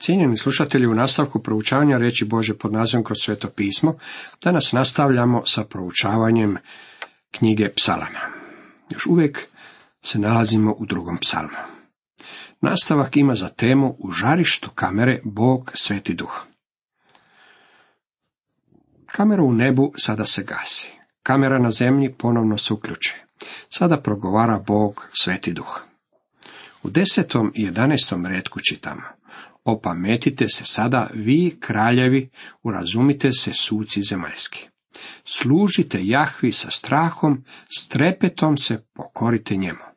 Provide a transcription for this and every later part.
Cijenjeni slušatelji, u nastavku proučavanja reći Bože pod nazivom kroz sveto pismo, danas nastavljamo sa proučavanjem knjige psalama. Još uvijek se nalazimo u drugom psalmu. Nastavak ima za temu u žarištu kamere Bog Sveti Duh. Kamera u nebu sada se gasi. Kamera na zemlji ponovno se uključuje. Sada progovara Bog Sveti Duh. U desetom i jedanestom redku čitamo. Opametite se sada, vi kraljevi, urazumite se suci zemaljski. Služite Jahvi sa strahom, s trepetom se pokorite njemu.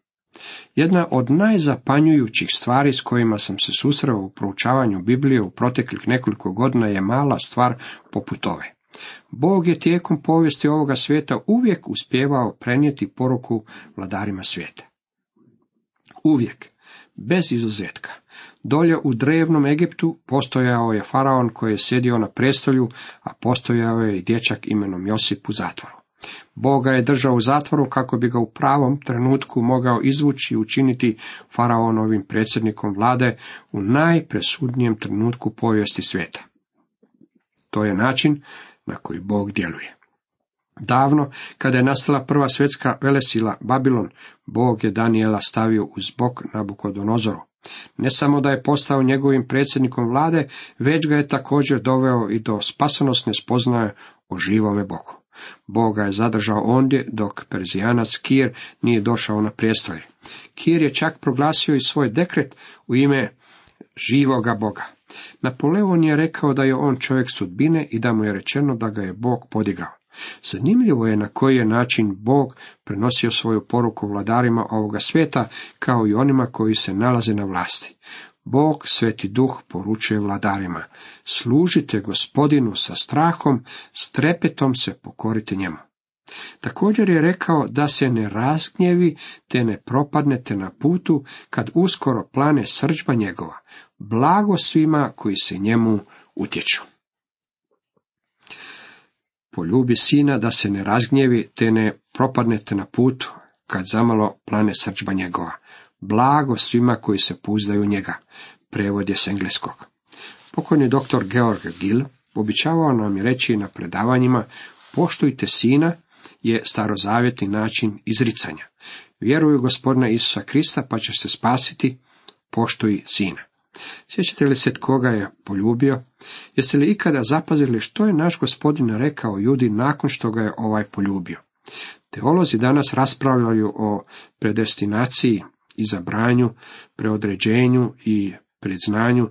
Jedna od najzapanjujućih stvari s kojima sam se susreo u proučavanju Biblije u proteklih nekoliko godina je mala stvar poput ove. Bog je tijekom povijesti ovoga svijeta uvijek uspjevao prenijeti poruku vladarima svijeta. Uvijek, bez izuzetka. Dolje u drevnom Egiptu postojao je faraon koji je sjedio na prestolju, a postojao je i dječak imenom Josip u zatvoru. Boga je držao u zatvoru kako bi ga u pravom trenutku mogao izvući i učiniti faraonovim predsjednikom vlade u najpresudnijem trenutku povijesti svijeta. To je način na koji Bog djeluje. Davno, kada je nastala prva svjetska velesila Babilon, Bog je Daniela stavio uz bok Nabukodonozoru. Ne samo da je postao njegovim predsjednikom vlade, već ga je također doveo i do spasonosne spoznaje o živome Bogu. Boga je zadržao ondje dok Perzijanac Kir nije došao na prijestolje. Kir je čak proglasio i svoj dekret u ime živoga Boga. Napoleon je rekao da je on čovjek sudbine i da mu je rečeno da ga je Bog podigao. Zanimljivo je na koji je način Bog prenosio svoju poruku vladarima ovoga svijeta, kao i onima koji se nalaze na vlasti. Bog, sveti duh, poručuje vladarima, služite gospodinu sa strahom, s trepetom se pokorite njemu. Također je rekao da se ne razgnjevi, te ne propadnete na putu, kad uskoro plane srđba njegova, blago svima koji se njemu utječu. Poljubi sina da se ne razgnjevi, te ne propadnete na putu, kad zamalo plane srđba njegova. Blago svima koji se puzdaju njega. Prevod je s engleskog. Pokojni doktor Georg Gill običavao nam je reći na predavanjima poštujte sina je starozavjetni način izricanja. Vjeruju gospodina Isusa Krista pa će se spasiti, poštuj sina. Sjećate li se koga je poljubio? Jeste li ikada zapazili što je naš gospodin rekao Judi nakon što ga je ovaj poljubio? Teolozi danas raspravljaju o predestinaciji, izabranju, preodređenju i predznanju,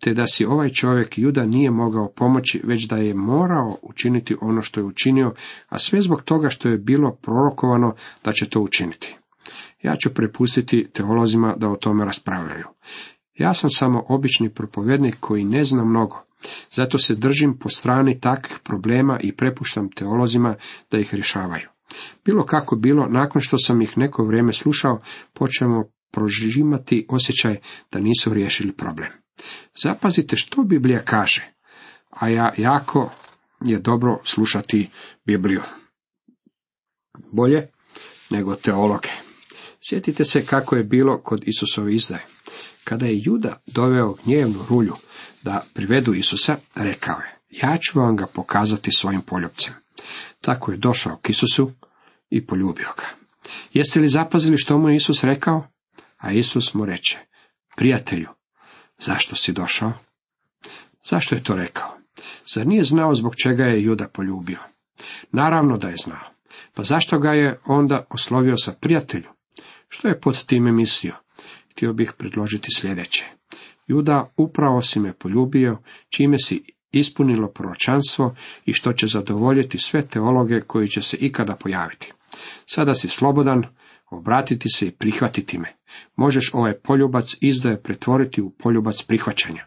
te da si ovaj čovjek Juda nije mogao pomoći, već da je morao učiniti ono što je učinio, a sve zbog toga što je bilo prorokovano da će to učiniti. Ja ću prepustiti teolozima da o tome raspravljaju. Ja sam samo obični propovjednik koji ne zna mnogo. Zato se držim po strani takvih problema i prepuštam teolozima da ih rješavaju. Bilo kako bilo, nakon što sam ih neko vrijeme slušao, počemo prožimati osjećaj da nisu riješili problem. Zapazite što Biblija kaže, a ja jako je dobro slušati Bibliju. Bolje nego teologe. Sjetite se kako je bilo kod Isusove izdaje. Kada je Juda doveo gnjevnu rulju da privedu Isusa, rekao je, ja ću vam ga pokazati svojim poljubcem. Tako je došao k Isusu i poljubio ga. Jeste li zapazili što mu je Isus rekao? A Isus mu reče, prijatelju, zašto si došao? Zašto je to rekao? Zar nije znao zbog čega je Juda poljubio? Naravno da je znao. Pa zašto ga je onda oslovio sa prijatelju? Što je pod time mislio? Htio bih predložiti sljedeće. Juda, upravo si me poljubio, čime si ispunilo proročanstvo i što će zadovoljiti sve teologe koji će se ikada pojaviti. Sada si slobodan, obratiti se i prihvatiti me. Možeš ovaj poljubac izdaje pretvoriti u poljubac prihvaćanja.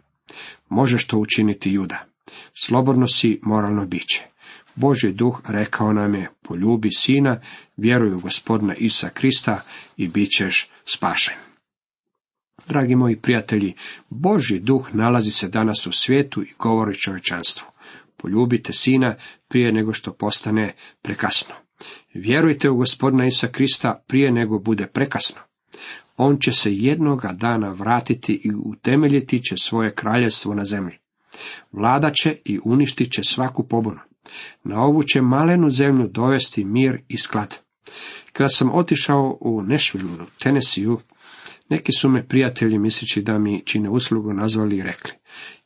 Možeš to učiniti Juda. Slobodno si moralno biće. Boži duh rekao nam je, poljubi sina, vjeruju gospodina Isa Krista i bit ćeš spašen. Dragi moji prijatelji, Boži duh nalazi se danas u svijetu i govori čovječanstvu. Poljubite sina prije nego što postane prekasno. Vjerujte u gospodina Isa Krista prije nego bude prekasno. On će se jednoga dana vratiti i utemeljiti će svoje kraljevstvo na zemlji. Vladat će i uništit će svaku pobunu. Na ovu će malenu zemlju dovesti mir i sklad. Kada sam otišao u Nešvilu, Tenesiju, neki su me prijatelji, misleći da mi čine uslugu, nazvali i rekli.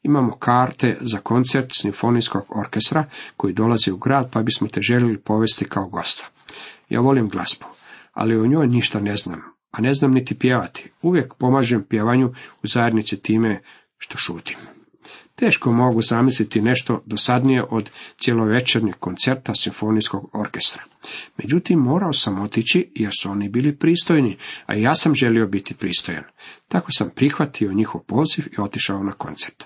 Imamo karte za koncert simfonijskog orkestra koji dolazi u grad, pa bismo te željeli povesti kao gosta. Ja volim glazbu, ali o njoj ništa ne znam, a ne znam niti pjevati. Uvijek pomažem pjevanju u zajednici time što šutim. Teško mogu zamisliti nešto dosadnije od cjelovečernjeg koncerta simfonijskog orkestra. Međutim, morao sam otići jer su oni bili pristojni, a ja sam želio biti pristojan. Tako sam prihvatio njihov poziv i otišao na koncert.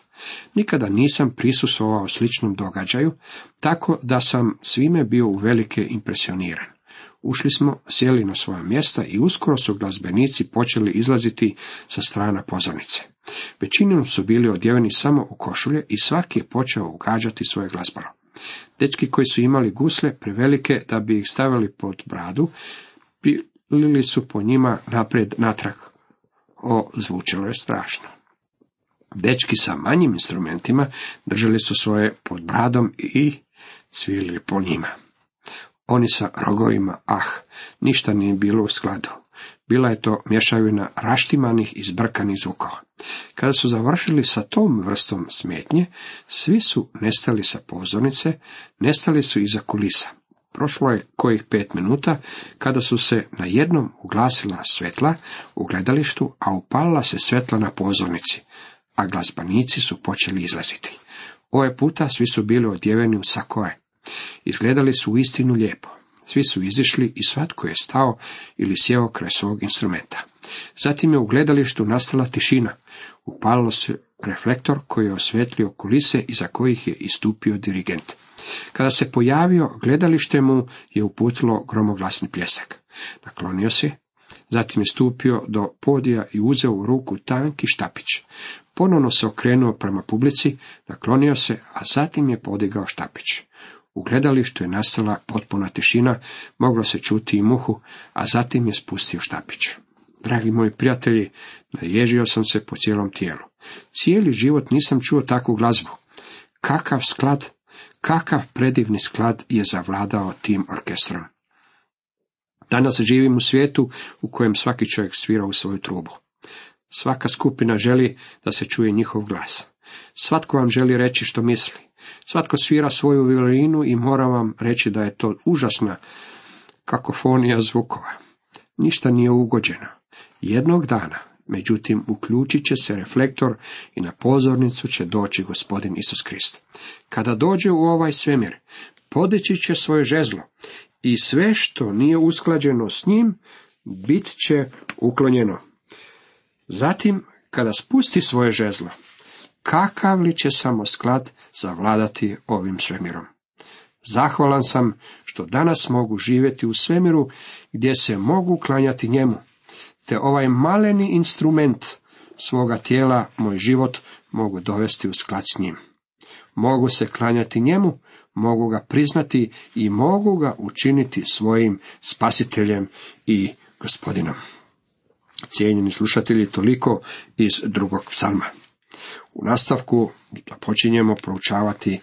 Nikada nisam prisustvovao sličnom događaju, tako da sam svime bio uvelike impresioniran. Ušli smo, sjeli na svoja mjesta i uskoro su glazbenici počeli izlaziti sa strana pozornice. Većinom su bili odjeveni samo u košulje i svaki je počeo ugađati svoje glazbalo. Dečki koji su imali gusle prevelike da bi ih stavili pod bradu, pilili su po njima naprijed natrag. O, zvučalo je strašno. Dečki sa manjim instrumentima držali su svoje pod bradom i cvilili po njima. Oni sa rogovima, ah, ništa nije bilo u skladu. Bila je to mješavina raštimanih i zbrkanih zvukova. Kada su završili sa tom vrstom smetnje, svi su nestali sa pozornice, nestali su iza kulisa. Prošlo je kojih pet minuta, kada su se na jednom uglasila svetla u gledalištu, a upalila se svetla na pozornici, a glazbanici su počeli izlaziti. Ove puta svi su bili odjeveni u sakoje. Izgledali su uistinu lijepo. Svi su izišli i svatko je stao ili sjeo kraj svog instrumenta. Zatim je u gledalištu nastala tišina. Upalilo se reflektor koji je osvjetlio kulise iza kojih je istupio dirigent. Kada se pojavio, gledalište mu je uputilo gromoglasni pljesak. Naklonio se, zatim je stupio do podija i uzeo u ruku tanki štapić. Ponovno se okrenuo prema publici, naklonio se, a zatim je podigao štapić. U gledalištu je nastala potpuna tišina, moglo se čuti i muhu, a zatim je spustio štapić. Dragi moji prijatelji, naježio sam se po cijelom tijelu. Cijeli život nisam čuo takvu glazbu. Kakav sklad, kakav predivni sklad je zavladao tim orkestrom. Danas živim u svijetu u kojem svaki čovjek svira u svoju trubu. Svaka skupina želi da se čuje njihov glas. Svatko vam želi reći što misli. Svatko svira svoju violinu i moram vam reći da je to užasna kakofonija zvukova. Ništa nije ugođeno. Jednog dana, međutim, uključit će se reflektor i na pozornicu će doći gospodin Isus Krist. Kada dođe u ovaj svemir, podići će svoje žezlo i sve što nije usklađeno s njim, bit će uklonjeno. Zatim, kada spusti svoje žezlo, kakav li će samo sklad zavladati ovim svemirom. Zahvalan sam što danas mogu živjeti u svemiru gdje se mogu klanjati njemu, te ovaj maleni instrument svoga tijela, moj život, mogu dovesti u sklad s njim. Mogu se klanjati njemu, mogu ga priznati i mogu ga učiniti svojim spasiteljem i gospodinom. Cijenjeni slušatelji, toliko iz drugog psalma. U nastavku počinjemo proučavati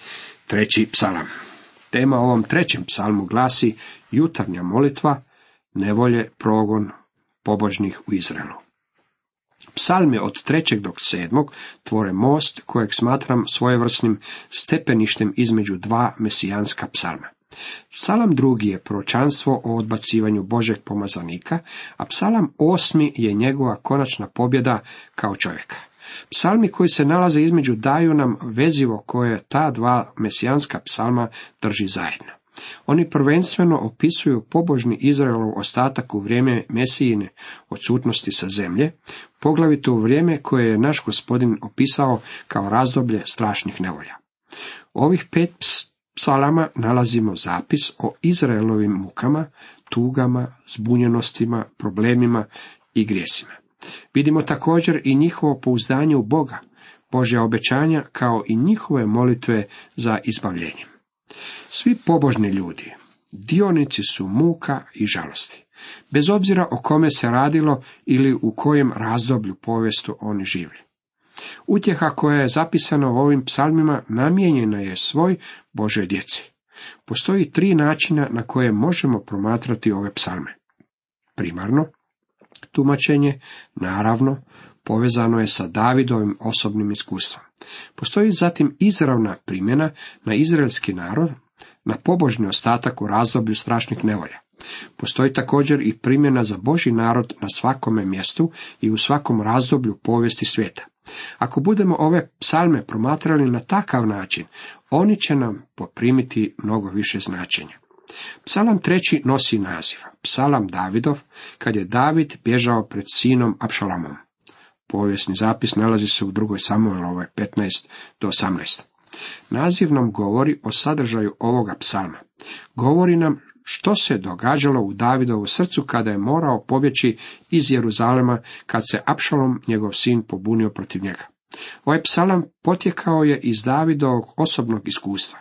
treći psalam. Tema ovom trećem psalmu glasi jutarnja molitva, nevolje, progon pobožnih u Izraelu. Psalmi od trećeg do sedmog tvore most kojeg smatram svojevrsnim stepeništem između dva mesijanska psalma. Psalam drugi je proročanstvo o odbacivanju Božeg pomazanika, a psalam osmi je njegova konačna pobjeda kao čovjeka. Psalmi koji se nalaze između daju nam vezivo koje ta dva mesijanska psalma drži zajedno. Oni prvenstveno opisuju pobožni Izraelov ostatak u vrijeme Mesijine odsutnosti sa zemlje, poglavito u vrijeme koje je naš gospodin opisao kao razdoblje strašnih nevolja. Ovih pet psalama nalazimo zapis o Izraelovim mukama, tugama, zbunjenostima, problemima i grijesima. Vidimo također i njihovo pouzdanje u Boga, Božja obećanja kao i njihove molitve za izbavljenje. Svi pobožni ljudi, dionici su muka i žalosti. bez obzira o kome se radilo ili u kojem razdoblju povijestu oni živli. Utjeha koja je zapisana u ovim psalmima namijenjena je svoj Božoj djeci. Postoji tri načina na koje možemo promatrati ove psalme. Primarno, tumačenje, naravno, povezano je sa Davidovim osobnim iskustvom. Postoji zatim izravna primjena na izraelski narod, na pobožni ostatak u razdoblju strašnih nevolja. Postoji također i primjena za Boži narod na svakome mjestu i u svakom razdoblju povijesti svijeta. Ako budemo ove psalme promatrali na takav način, oni će nam poprimiti mnogo više značenja. Psalam treći nosi naziv, psalam Davidov, kad je David bježao pred sinom Apšalamom. Povijesni zapis nalazi se u drugoj Samuelove 15 do 18. Naziv nam govori o sadržaju ovoga psalma. Govori nam što se događalo u Davidovu srcu kada je morao pobjeći iz Jeruzalema kad se Apšalom, njegov sin, pobunio protiv njega. Ovaj psalam potjekao je iz Davidovog osobnog iskustva.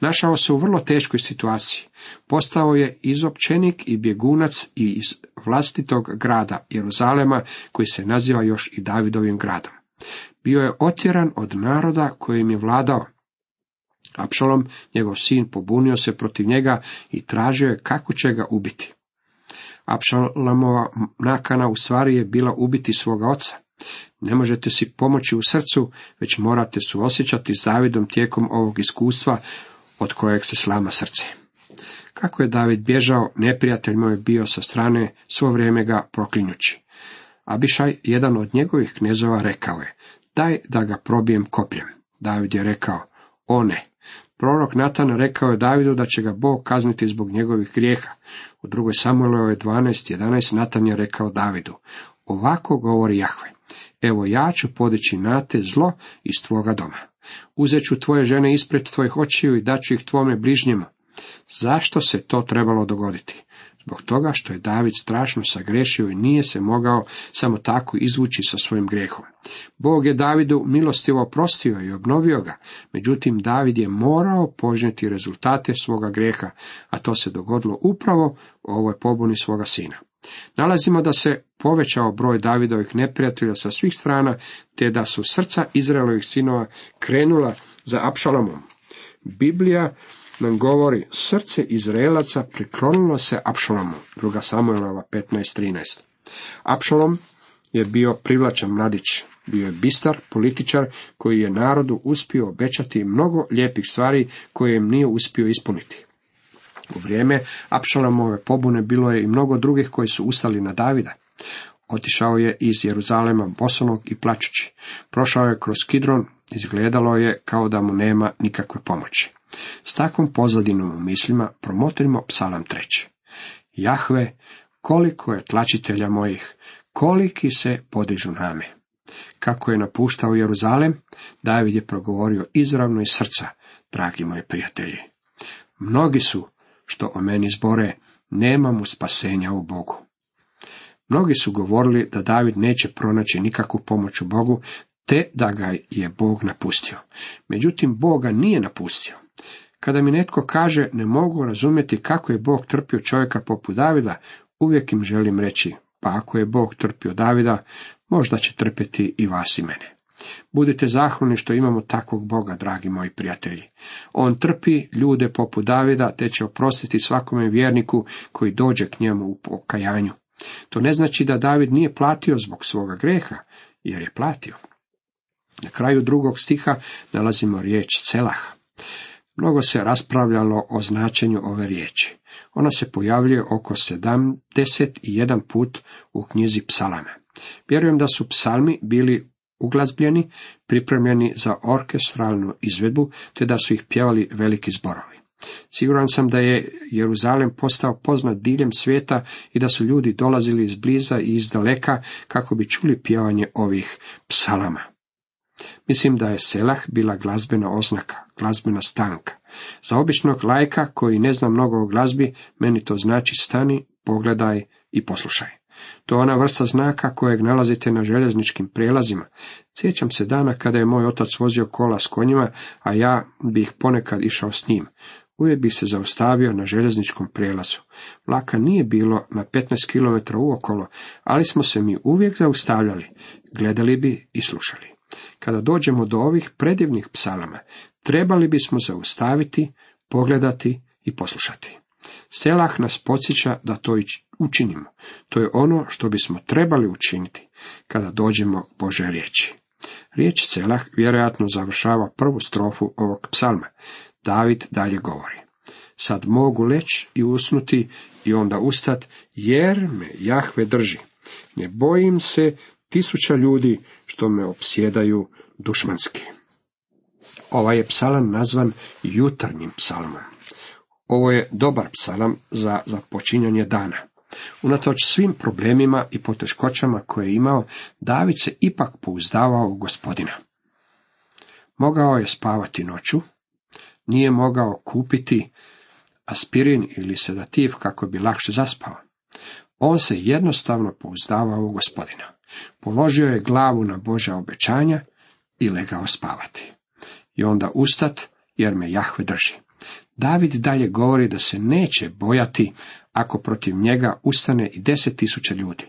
Našao se u vrlo teškoj situaciji. Postao je izopćenik i bjegunac iz vlastitog grada Jeruzalema, koji se naziva još i Davidovim gradom. Bio je otjeran od naroda kojim je vladao. Apšalom, njegov sin, pobunio se protiv njega i tražio je kako će ga ubiti. Apšalamova nakana u stvari je bila ubiti svoga oca. Ne možete si pomoći u srcu, već morate suosjećati s Davidom tijekom ovog iskustva od kojeg se slama srce. Kako je David bježao, neprijatelj mu je bio sa strane, svo vrijeme ga proklinjući. Abišaj, jedan od njegovih knezova, rekao je, daj da ga probijem kopljem. David je rekao, o ne. Prorok Natan rekao je Davidu da će ga Bog kazniti zbog njegovih grijeha. U drugoj Samuelove 12.11 Natan je rekao Davidu, ovako govori Jahve, evo ja ću podići na te zlo iz tvoga doma. Uzet ću tvoje žene ispred tvojih očiju i daću ih tvome bližnjima. Zašto se to trebalo dogoditi? Zbog toga što je David strašno sagrešio i nije se mogao samo tako izvući sa svojim grijehom. Bog je Davidu milostivo oprostio i obnovio ga, međutim David je morao požnjeti rezultate svoga grijeha, a to se dogodilo upravo u ovoj pobuni svoga sina. Nalazimo da se povećao broj Davidovih neprijatelja sa svih strana, te da su srca Izraelovih sinova krenula za Apšalomom. Biblija nam govori, srce Izraelaca priklonilo se Apšalomu, druga Samuelova 15.13. Apšalom je bio privlačan mladić, bio je bistar, političar koji je narodu uspio obećati mnogo lijepih stvari koje im nije uspio ispuniti. U vrijeme Apšalamove pobune bilo je i mnogo drugih koji su ustali na Davida. Otišao je iz Jeruzalema bosonog i plačući. Prošao je kroz Kidron, izgledalo je kao da mu nema nikakve pomoći. S takvom pozadinom u mislima promotrimo psalam treći. Jahve, koliko je tlačitelja mojih, koliki se podižu name. Kako je napuštao Jeruzalem, David je progovorio izravno iz srca, dragi moji prijatelji. Mnogi su, što o meni zbore, nema mu spasenja u Bogu. Mnogi su govorili da David neće pronaći nikakvu pomoć u Bogu, te da ga je Bog napustio. Međutim, Boga nije napustio. Kada mi netko kaže ne mogu razumjeti kako je Bog trpio čovjeka poput Davida, uvijek im želim reći, pa ako je Bog trpio Davida, možda će trpjeti i vas i mene. Budite zahvalni što imamo takvog Boga, dragi moji prijatelji. On trpi ljude poput Davida, te će oprostiti svakome vjerniku koji dođe k njemu u pokajanju. To ne znači da David nije platio zbog svoga greha, jer je platio. Na kraju drugog stiha nalazimo riječ celah. Mnogo se raspravljalo o značenju ove riječi. Ona se pojavljuje oko sedamdeset i jedan put u knjizi psalama. Vjerujem da su psalmi bili uglazbljeni, pripremljeni za orkestralnu izvedbu, te da su ih pjevali veliki zborovi. Siguran sam da je Jeruzalem postao poznat diljem svijeta i da su ljudi dolazili iz bliza i iz daleka kako bi čuli pjevanje ovih psalama. Mislim da je Selah bila glazbena oznaka, glazbena stanka. Za običnog lajka koji ne zna mnogo o glazbi, meni to znači stani, pogledaj i poslušaj. To je ona vrsta znaka kojeg nalazite na željezničkim prijelazima. Sjećam se dana kada je moj otac vozio kola s konjima, a ja bih ponekad išao s njim. uvijek bi se zaustavio na željezničkom prijelazu. Vlaka nije bilo na 15 km uokolo, ali smo se mi uvijek zaustavljali, gledali bi i slušali. Kada dođemo do ovih predivnih psalama, trebali bismo zaustaviti, pogledati i poslušati. Selah nas podsjeća da to učinimo. To je ono što bismo trebali učiniti kada dođemo Bože riječi. Riječ Selah vjerojatno završava prvu strofu ovog psalma. David dalje govori. Sad mogu leći i usnuti i onda ustat, jer me Jahve drži. Ne bojim se tisuća ljudi što me opsjedaju dušmanski. Ovaj je psalam nazvan jutarnjim psalmom. Ovo je dobar psalam za započinjanje dana. Unatoč svim problemima i poteškoćama koje je imao, David se ipak pouzdavao u gospodina. Mogao je spavati noću, nije mogao kupiti aspirin ili sedativ kako bi lakše zaspao. On se jednostavno pouzdavao u gospodina. Položio je glavu na Božja obećanja i legao spavati. I onda ustat, jer me Jahve drži. David dalje govori da se neće bojati ako protiv njega ustane i deset tisuća ljudi.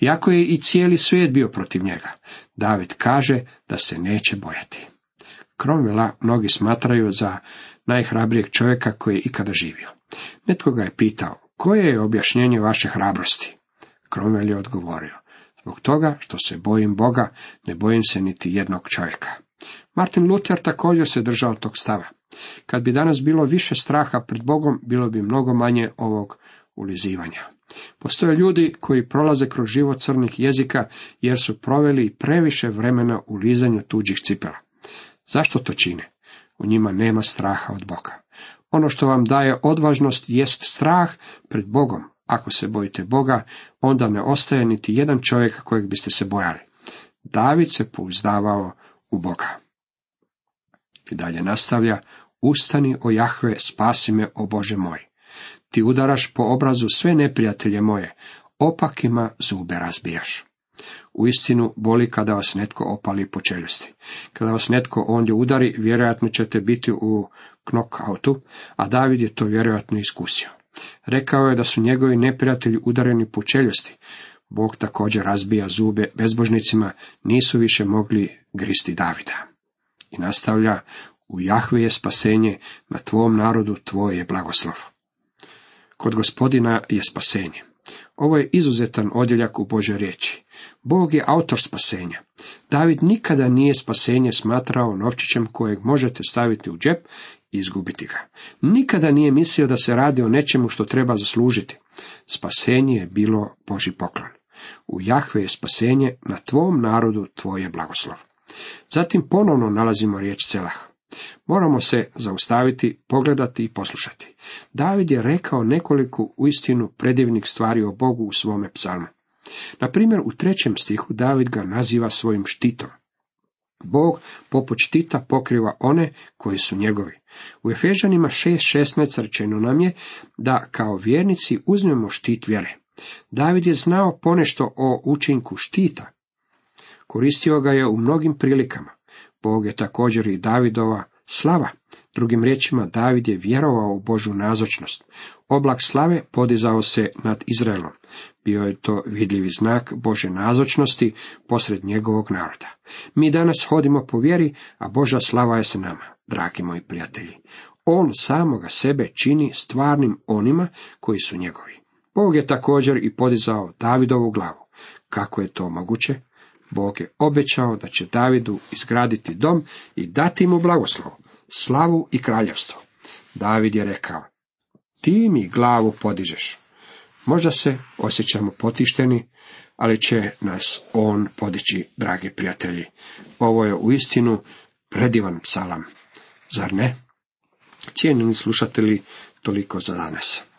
Iako je i cijeli svijet bio protiv njega, David kaže da se neće bojati. Kromvela mnogi smatraju za najhrabrijeg čovjeka koji je ikada živio. Netko ga je pitao, koje je objašnjenje vaše hrabrosti? Kromvel je odgovorio, zbog toga što se bojim Boga, ne bojim se niti jednog čovjeka. Martin Luther također se držao tog stava. Kad bi danas bilo više straha pred Bogom, bilo bi mnogo manje ovog ulizivanja. Postoje ljudi koji prolaze kroz život crnih jezika jer su proveli previše vremena u lizanju tuđih cipela. Zašto to čine? U njima nema straha od Boga. Ono što vam daje odvažnost jest strah pred Bogom. Ako se bojite Boga, onda ne ostaje niti jedan čovjek kojeg biste se bojali. David se pouzdavao u Boga. I dalje nastavlja, ustani o Jahve, spasi me, o Bože moj. Ti udaraš po obrazu sve neprijatelje moje, opakima zube razbijaš. U istinu boli kada vas netko opali po čeljusti. Kada vas netko ondje udari, vjerojatno ćete biti u knockoutu, a David je to vjerojatno iskusio. Rekao je da su njegovi neprijatelji udareni po čeljusti. Bog također razbija zube bezbožnicima, nisu više mogli gristi Davida. I nastavlja, u Jahve je spasenje, na tvom narodu tvoj je blagoslov. Kod gospodina je spasenje. Ovo je izuzetan odjeljak u Božoj riječi. Bog je autor spasenja. David nikada nije spasenje smatrao novčićem kojeg možete staviti u džep i izgubiti ga. Nikada nije mislio da se radi o nečemu što treba zaslužiti. Spasenje je bilo Boži poklon. U Jahve je spasenje, na tvom narodu tvoje blagoslov. Zatim ponovno nalazimo riječ celah. Moramo se zaustaviti, pogledati i poslušati. David je rekao nekoliko uistinu predivnih stvari o Bogu u svome psalmu. Na primjer, u trećem stihu David ga naziva svojim štitom. Bog poput štita pokriva one koji su njegovi. U Efežanima 6.16 rečeno nam je da kao vjernici uzmemo štit vjere. David je znao ponešto o učinku štita. Koristio ga je u mnogim prilikama. Bog je također i Davidova slava. Drugim riječima, David je vjerovao u Božu nazočnost. Oblak slave podizao se nad Izraelom. Bio je to vidljivi znak Bože nazočnosti posred njegovog naroda. Mi danas hodimo po vjeri, a Boža slava je sa nama, dragi moji prijatelji. On samoga sebe čini stvarnim onima koji su njegovi. Bog je također i podizao Davidovu glavu. Kako je to moguće? Bog je obećao da će Davidu izgraditi dom i dati mu blagoslov, slavu i kraljevstvo. David je rekao, ti mi glavu podižeš. Možda se osjećamo potišteni, ali će nas on podići, dragi prijatelji. Ovo je uistinu predivan psalam, zar ne? Cijenjeni slušatelji, toliko za danas.